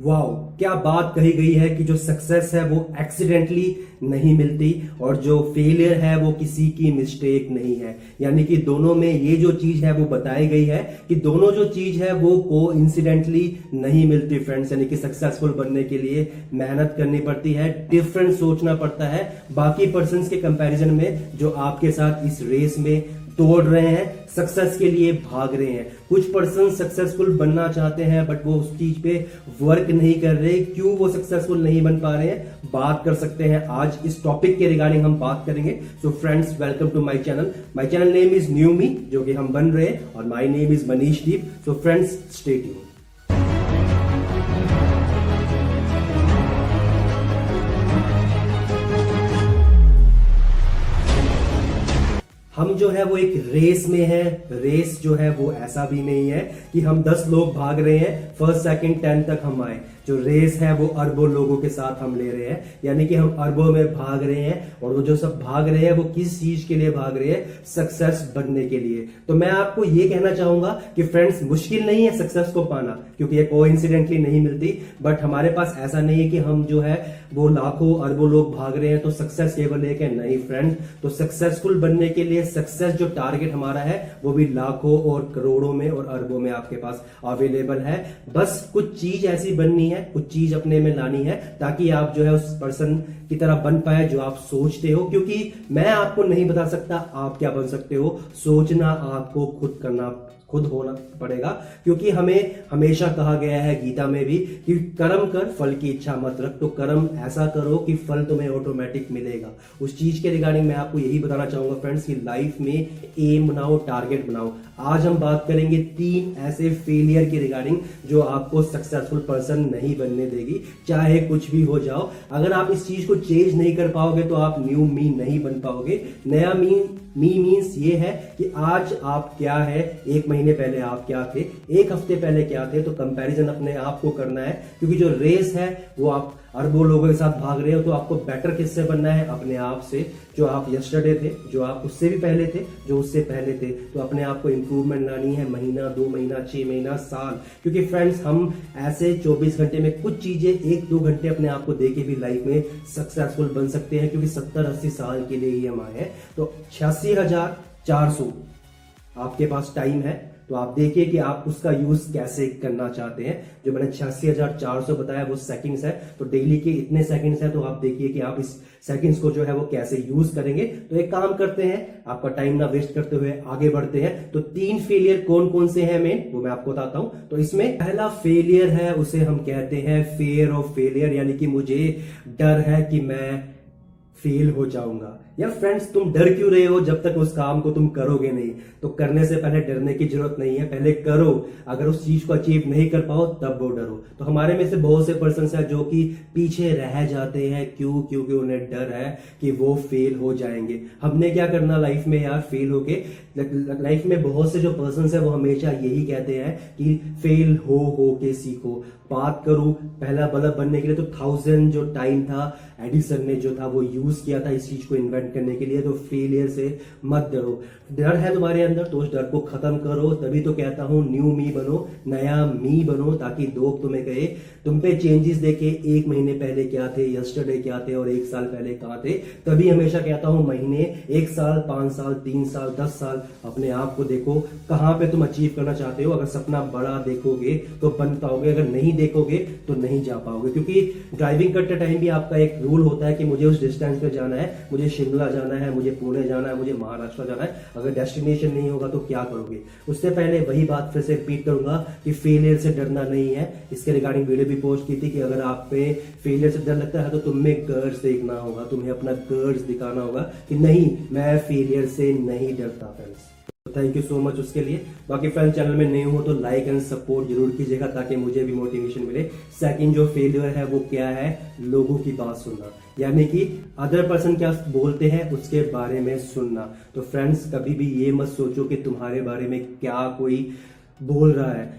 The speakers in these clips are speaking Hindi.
वाओ, क्या बात कही गई है कि जो सक्सेस है वो एक्सीडेंटली नहीं मिलती और जो फेलियर है वो किसी की मिस्टेक नहीं है। यानी कि दोनों में ये जो चीज़ है वो बताई गई है कि दोनों जो चीज़ है वो को इंसिडेंटली नहीं मिलती फ्रेंड्स यानी कि सक्सेसफुल बनने के लिए मेहनत करनी पड़ती है डिफरेंट सोचना पड़ता है। बाकी पर्सन के कंपेरिजन में जो आपके साथ इस रेस में तोड़ रहे हैं सक्सेस के लिए भाग रहे हैं। कुछ पर्सन सक्सेसफुल बनना चाहते हैं बट वो उस चीज़ पे वर्क नहीं कर रहे। क्यों वो सक्सेसफुल नहीं बन पा रहे हैं? बात कर सकते हैं आज इस टॉपिक के रिगार्डिंग हम बात करेंगे। So friends welcome to my channel my channel name is new me जो कि हम बन रहे हैं, और my name is Manish Deep so friends stay tuned हम जो है वो एक रेस में है। रेस जो है वो ऐसा भी नहीं है कि हम दस लोग भाग रहे हैं फ़र्स्ट सेकंड टेंथ तक हम आए। जो रेस है वो अरबों लोगों के साथ हम ले रहे हैं। यानी कि हम अरबों में भाग रहे हैं और वो जो सब भाग रहे हैं वो किस चीज़ के लिए भाग रहे हैं? सक्सेस बनने के लिए। तो मैं आपको ये कहना चाहूँगा कि फ्रेंड्स मुश्किल नहीं है सक्सेस को पाना, क्योंकि ये को नहीं मिलती। बट हमारे पास ऐसा नहीं है कि हम जो है वो लाखों अरबों लोग भाग रहे हैं तो सक्सेस केवल एक है नहीं फ्रेंड तो सक्सेसफुल बनने के लिए सक्सेस जो टारगेट हमारा है, वो भी लाखों और करोड़ों में और अरबों में आपके पास अवेलेबल है। बस कुछ चीज़ ऐसी बननी है, कुछ चीज़ अपने में लानी है, ताकि आप जो है उस पर्सन की तरह बन पाए जो आप सोचते हो, क्योंकि मैं आपको नहीं बता सकता आप क्या बन सकते हो। सोचना आपको खुद करना, खुद होना पड़ेगा, क्योंकि हमें हमेशा कहा गया है गीता में भी कि कर्म कर, फल की इच्छा मत रख। तो कर्म ऐसा करो कि फल तुम्हें ऑटोमेटिक मिलेगा। उस चीज़ के रिगार्डिंग मैं आपको यही बताना चाहूँगा फ्रेंड्स कि लाइफ में एम बनाओ टारगेट बनाओ। आज हम बात करेंगे तीन ऐसे फेलियर की रिगार्डिंग जो आपको सक्सेसफुल पर्सन नहीं बनने देगी। चाहे कुछ भी हो जाओ, अगर आप इस चीज़ को चेंज नहीं कर पाओगे तो आप न्यू मी नहीं बन पाओगे। नया मी मी मीन्स ये है कि आज आप क्या है? एक महीने पहले आप क्या थे? एक हफ़्ते पहले क्या थे? तो कंपैरिजन अपने आप को करना है, क्योंकि जो रेस है, वो आप अरबों लोगों के साथ भाग रहे हो तो आपको बेटर किससे बनना है? अपने आप से, जो आप यस्टरडे थे, जो आप उससे भी पहले थे, जो उससे पहले थे। तो अपने आप को इंप्रूवमेंट लानी है, महीना, दो महीना, छह महीना, साल। क्योंकि फ्रेंड्स हम ऐसे 24 घंटे में कुछ चीज़ें एक दो घंटे अपने आप को देके भी लाइफ में सक्सेसफुल बन सकते हैं, क्योंकि सत्तर अस्सी साल के लिए ही हम आए हैं। तो छियासी हज़ार चार सौ। आपके पास टाइम है तो आप देखिए कि आप उसका यूज़ कैसे करना चाहते हैं। जो मैंने छियासी हज़ार चार सौ बताया, वो सेकंड्स है। तो डेली के इतने सेकंड्स है तो आप देखिए कि आप इस सेकंड्स को जो है, वो कैसे यूज़ करेंगे। तो एक काम करते हैं, आपका टाइम ना वेस्ट करते हुए आगे बढ़ते हैं। तो तीन फेलियर कौन कौन से हैं मेन वो मैं आपको बताता हूँ। तो इसमें पहला फेलियर है, उसे हम कहते हैं फेयर ऑफ़ फेलियर यानी कि मुझे डर है कि मैं फेल हो जाऊँगा। यार फ्रेंड्स तुम डर क्यों रहे हो जब तक उस काम को तुम करोगे नहीं? तो करने से पहले डरने की ज़रूरत नहीं है, पहले करो। अगर उस चीज़ को अचीव नहीं कर पाओ, तब वो डरो। तो हमारे में से बहुत से पर्सन है जो कि पीछे रह जाते हैं। क्यों? क्योंकि उन्हें डर है कि वो फेल हो जाएँगे। हमने क्या करना लाइफ में यार? फेल होके लाइफ में बहुत से जो पर्सन है, वो हमेशा यही कहते हैं कि फेल हो हो के सीखो। बात करूँ, पहला बल्ब बनने के लिए तो थाउज़ेंड जो टाइम था एडिसन ने जो था वो यूज़ किया था इस चीज़ को इन्वेंट करने के लिए तो फेलियर से मत डरो। डर है तुम्हारे अंदर तो उस डर को खत्म करो। तभी तो कहता हूँ न्यू मी बनो, नया मी बनो, ताकि लोग तुम्हें कहे, तुम पे चेंजेस देखे, एक महीने पहले क्या थे यस्टरडे क्या थे, और एक साल पहले कहा थे? तभी हमेशा कहता हूँ, महीने, एक साल, पाँच साल, तीन साल, दस साल, अपने आप को देखो, कहाँ पे तुम अचीव करना चाहते हो। अगर सपना बड़ा देखोगे तो बन पाओगे। अगर नहीं देखोगे तो नहीं जा पाओगे। क्योंकि ड्राइविंग करते टाइम भी आपका एक रूल होता है कि मुझे उस डिस्टेंस पे जाना है, मुझे शिमला जाना है, मुझे पुणे जाना है, मुझे महाराष्ट्र जाना है। अगर डेस्टिनेशन नहीं होगा तो क्या करोगे? उससे पहले वही बात फिर से रिपीट करूँगा कि फेलियर से डरना नहीं है। इसके रिगार्डिंग वीडियो भी पोस्ट की थी कि अगर आप पे फेलियर से डर लगता है तो तुम्हें गर्ज देखना होगा, तुम्हें अपना गर्ज दिखाना होगा कि नहीं, मैं फेलियर से नहीं डरता friends thank you so much उसके लिए। बाकी फ्रेंड चैनल में नहीं हो तो लाइक एंड सपोर्ट ज़रूर कीजिएगा ताकि मुझे भी मोटिवेशन मिले। सेकंड जो फेलियर है, वो क्या है? लोगों की बात सुनना। यानी कि अदर पर्सन क्या बोलते हैं, उसके बारे में सुनना। तो फ्रेंड्स कभी भी ये मत सोचो कि तुम्हारे बारे में क्या कोई बोल रहा है।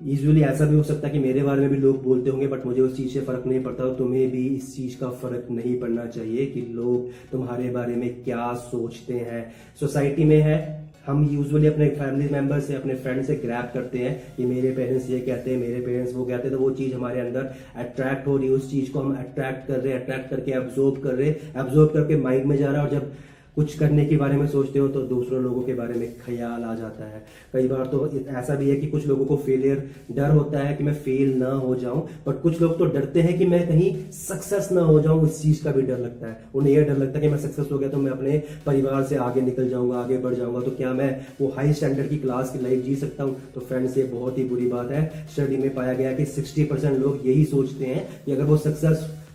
यूजुअली ऐसा भी हो सकता है कि मेरे बारे में भी लोग बोलते होंगे बट मुझे उस चीज़ से फ़र्क नहीं पड़ता। और तुम्हें भी इस चीज़ का फ़र्क नहीं पड़ना चाहिए कि लोग तुम्हारे बारे में क्या सोचते हैं। सोसाइटी में है हम यूजुअली अपने फैमिली मेंबर से, अपने फ्रेंड से ग्रैप करते हैं कि मेरे पेरेंट्स ये कहते हैं, मेरे पेरेंट्स वो कहते हैं तो वो चीज़ हमारे अंदर अट्रैक्ट हो रही है। उस चीज़ को हम अट्रैक्ट कर रहे हैं अट्रैक्ट करके एब्जॉर्ब कर रहे हैं। एब्जॉर्ब करके माइंड में जा रहा है और जब कुछ करने के बारे में सोचते हो तो दूसरों लोगों के बारे में ख्याल आ जाता है। कई बार तो ऐसा भी है कि कुछ लोगों को फेलियर डर होता है कि मैं फेल ना हो जाऊँ बट कुछ लोग तो डरते हैं कि मैं कहीं सक्सेस ना हो जाऊँ उस चीज़ का भी डर लगता है। उन्हें यह डर लगता है कि मैं सक्सेस हो गया तो मैं अपने परिवार से आगे निकल जाऊँगा, आगे बढ़ जाऊँगा तो क्या मैं वो हाई स्टैंडर्ड की क्लास की लाइफ जी सकता हूँ? तो फ्रेंड्स ये बहुत ही बुरी बात है। स्टडी में पाया गया कि सिक्सटी लोग यही सोचते हैं कि अगर वो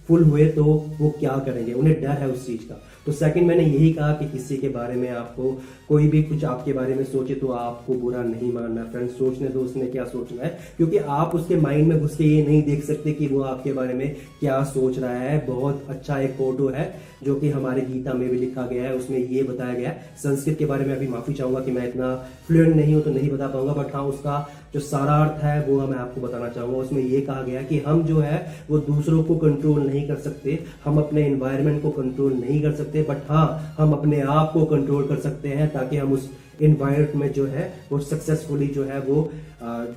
सक्सेसफुल हुए तो वो क्या करेंगे? उन्हें डर है उस चीज़ का। तो सेकंड मैंने यही कहा कि किसी के बारे में आपको कोई भी कुछ आपके बारे में सोचे तो आपको बुरा नहीं मानना। फ्रेंड्स सोचने दो, उसने क्या सोचना है? क्योंकि आप उसके माइंड में घुस के ये नहीं देख सकते कि वो आपके बारे में क्या सोच रहा है। बहुत अच्छा एक फ़ोटो है जो कि हमारे गीता में भी लिखा गया है। उसमें ये बताया गया है। संस्कृत के बारे में अभी माफ़ी चाहूँगा कि मैं इतना फ्लुएंट नहीं हूँ तो नहीं बता पाऊँगा बट हाँ उसका जो सारा अर्थ है, वो मैं आपको बताना चाहूँगा। उसमें ये कहा गया कि हम जो है, वो दूसरों को कंट्रोल नहीं कर सकते। हम अपने इन्वायरमेंट को कंट्रोल नहीं कर सकते बट हाँ हम अपने आप को कंट्रोल कर सकते हैं ताकि हम उस इन्वायरमेंट में जो है, वो सक्सेसफुली जो है वो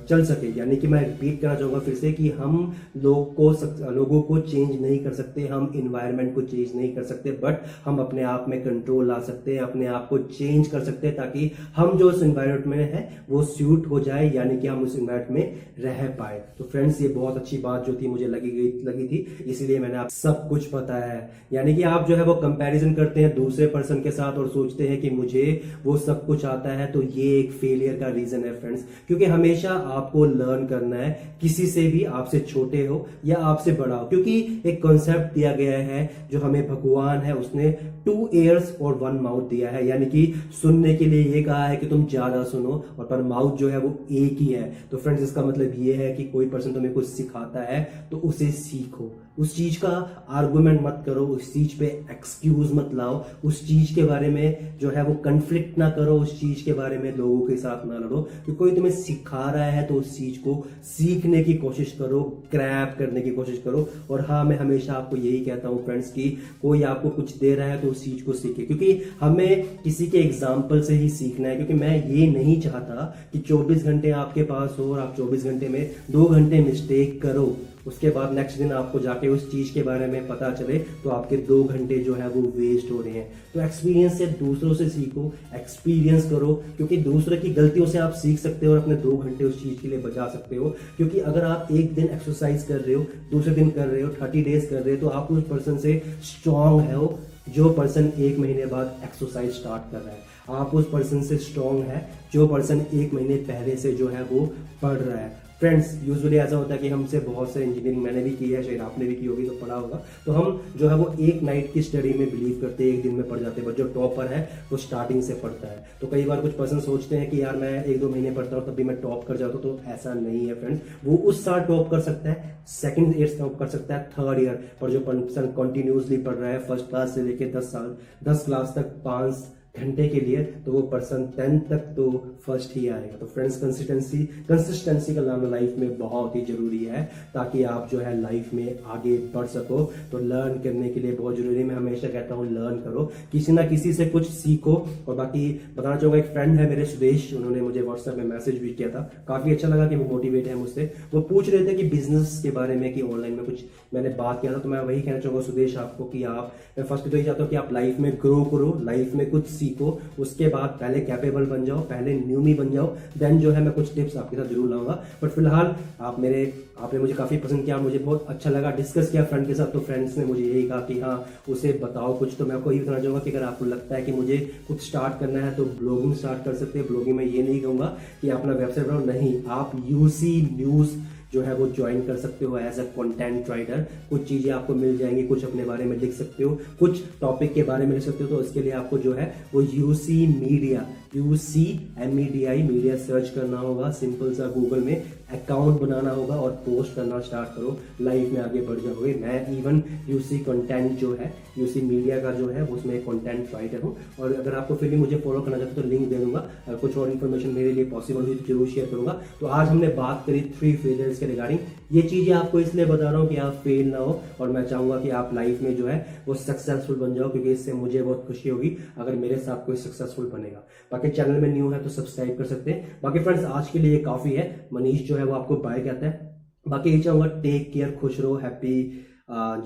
चल सके। यानी कि मैं रिपीट करना चाहूँगा फिर से कि हम लोग को लोगों को चेंज नहीं कर सकते, हम इन्वायरमेंट को चेंज नहीं कर सकते बट हम अपने आप में कंट्रोल ला सकते हैं, अपने आप को चेंज कर सकते हैं, ताकि हम जो उस इन्वायरमेंट में है, वो सूट हो जाए, यानी कि हम उस इन्वायरमेंट में रह पाए। तो फ्रेंड्स ये बहुत अच्छी बात जो थी, मुझे लगी गई, लगी थी। इसीलिए मैंने आप सब कुछ बताया है। यानी कि आप जो है वो कंपेरिजन करते हैं दूसरे पर्सन के साथ और सोचते हैं कि मुझे वो सब कुछ आता है तो ये एक फेलियर का रीजन है फ्रेंड्स क्योंकि हमेशा आपको लर्न करना है, किसी से भी आपसे छोटे हो या आपसे बड़ा हो. क्योंकि एक कॉन्सेप्ट दिया गया है, जो हमें भगवान है, उसने टू एयर्स और वन माउथ दिया है. यानी कि सुनने के लिए ये कहा है कि तुम ज़्यादा सुनो, और पर माउथ जो है वो एक ही है. तो फ्रेंड्स इसका मतलब ये है कि कोई पर्सन तुम्हें कुछ सिखाता है तो उसे सीखो. उस चीज़ का आर्गुमेंट मत करो, उस चीज़ पे एक्सक्यूज मत लाओ, उस चीज़ के बारे में जो है वो कंफ्लिक्ट ना करो, उस चीज़ के बारे में लोगों के साथ ना लड़ो। कि कोई तुम्हें सिखा रहा है तो उस चीज़ को सीखने की कोशिश करो क्रैप करने की कोशिश करो। और हाँ मैं हमेशा आपको यही कहता हूँ फ्रेंड्स की, कोई आपको कुछ दे रहा है तो उस चीज़ को सीखे। क्योंकि हमें किसी के एग्ज़ाम्पल से ही सीखना है, क्योंकि मैं ये नहीं चाहता कि चौबीस घंटे आपके पास हो और आप चौबीस घंटे में दो घंटे मिस्टेक करो। उसके बाद नेक्स्ट दिन आपको जाके उस चीज़ के बारे में पता चले तो आपके दो घंटे जो है वो वेस्ट हो रहे हैं। तो एक्सपीरियंस से दूसरों से सीखो एक्सपीरियंस करो, क्योंकि दूसरे की गलतियों से आप सीख सकते हो और अपने दो घंटे उस चीज़ के लिए बचा सकते हो। क्योंकि अगर आप एक दिन एक्सरसाइज कर रहे हो, दूसरे दिन कर रहे हो थर्टी डेज़ कर रहे हो तो आप उस पर्सन से स्ट्रांग है हो, जो पर्सन एक महीने बाद एक्सरसाइज स्टार्ट कर रहा है। आप उस पर्सन से स्ट्रांग है, जो पर्सन एक महीने पहले से जो है वो पढ़ रहा है। फ्रेंड्स यूजुअली ऐसा होता है कि हमसे बहुत से इंजीनियरिंग मैंने भी की है, शायद आपने भी की होगी तो पढ़ा होगा। तो हम जो है वो एक नाइट की स्टडी में बिलीव करते हैं, एक दिन में पढ़ जाते हैं। बट जो टॉपर है, वो स्टार्टिंग से पढ़ता है। तो कई बार कुछ पर्सन सोचते हैं कि यार, मैं एक दो महीने पढ़ता हूँ तभी मैं टॉप कर जाता हूँ तो ऐसा नहीं है फ्रेंड्स वो उस साल टॉप कर सकता है सेकंड ईयर टॉप कर सकता है थर्ड ईयर पर जो पर्सन कंटिन्यूसली पढ़ रहा है फ़र्स्ट क्लास से लेकर दस साल, दस क्लास तक, पाँच घंटे के लिए तो वो पर्सन टेंथ तक तो फ़र्स्ट ही आएगा। तो फ्रेंड्स कंसिस्टेंसी कंसिस्टेंसी का नाम लाइफ में बहुत ही ज़रूरी है, ताकि आप जो है लाइफ में आगे बढ़ सको। तो लर्न करने के लिए बहुत ज़रूरी मैं हमेशा कहता हूँ लर्न करो। किसी ना किसी से कुछ सीखो। और बाकी बताना चाहूँगा, एक फ्रेंड है मेरे सुदेश उन्होंने मुझे व्हाट्सएप में मैसेज भी किया था। काफ़ी अच्छा लगा कि वो मोटिवेट है मुझसे। वो पूछ रहे थे कि बिज़नेस के बारे में, कि ऑनलाइन में कुछ मैंने बात किया था। तो मैं वही कहना चाहूँगा सुदेश आपको कि आप, मैं फ़र्स्ट तो यही चाहता हूँ कि आप लाइफ में ग्रो करो। लाइफ में कुछ सीखो उसके बाद पहले कैपेबल बन जाओ, पहले न्यूमी बन जाओ देन जो है मैं कुछ टिप्स आपके साथ ज़रूर लाऊँगा। बट फ़िलहाल आप मेरे, आपने मुझे काफ़ी पसंद किया, मुझे बहुत अच्छा लगा डिस्कस किया फ्रेंड के साथ तो फ्रेंड्स ने मुझे यही कहा कि हाँ उसे बताओ कुछ। तो मैं आपको यही बताना चाहूँगा कि अगर आपको लगता है कि मुझे कुछ स्टार्ट करना है तो ब्लॉगिंग स्टार्ट कर सकते हैं। ब्लॉगिंग में ये नहीं कहूँगा कि अपना वेबसाइट बनाओ, नहीं। आप यूसी न्यूज़ जो है वो ज्वाइन कर सकते हो एज अ कॉन्टेंट राइटर कुछ चीज़ें आपको मिल जाएँगी, कुछ अपने बारे में लिख सकते हो, कुछ टॉपिक के बारे में लिख सकते हो तो इसके लिए आपको जो है वो UC media U C M E D I media search करना होगा सिंपल सा गूगल में अकाउंट बनाना होगा और पोस्ट करना स्टार्ट करो। लाइफ में आगे बढ़ जाओगे। मैं इवन यूसी कंटेंट जो है यूसी मीडिया का जो है, उसमें कंटेंट राइटर हूँ। और अगर आपको फिर भी मुझे फॉलो करना चाहते तो लिंक दे दूँगा। कुछ और इन्फॉर्मेशन मेरे लिए पॉसिबल हुई तो ज़रूर शेयर करूँगा। तो आज हमने बात करी थ्री फेलियर्स के रिगार्डिंग ये चीज़ें आपको इसलिए बता रहा हूँ कि आप फेल ना हो और मैं चाहूँगा कि आप लाइफ में जो है वो सक्सेसफुल बन जाओ, क्योंकि इससे मुझे बहुत खुशी होगी अगर मेरे साथ कोई सक्सेसफुल बनेगा। बाकी चैनल में न्यू है तो सब्सक्राइब कर सकते हैं। बाकी फ्रेंड्स आज के लिए काफ़ी है। मनीष जो है वो आपको बाय कहता है। बाकी ये चाहूँगा टेक केयर खुश रहो हैप्पी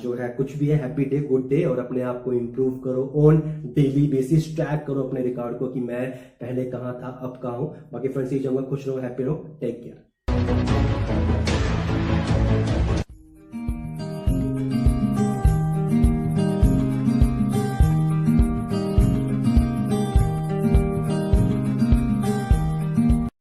जो है कुछ भी है हैप्पी डे गुड डे और अपने आप को इम्प्रूव करो ऑन डेली बेसिस ट्रैक करो अपने रिकॉर्ड को कि मैं पहले कहाँ था, अब कहाँ हूँ। बाकी फ्रेंड्स ये चाहूँगा, खुश रहो हैप्पी रहो टेक केयर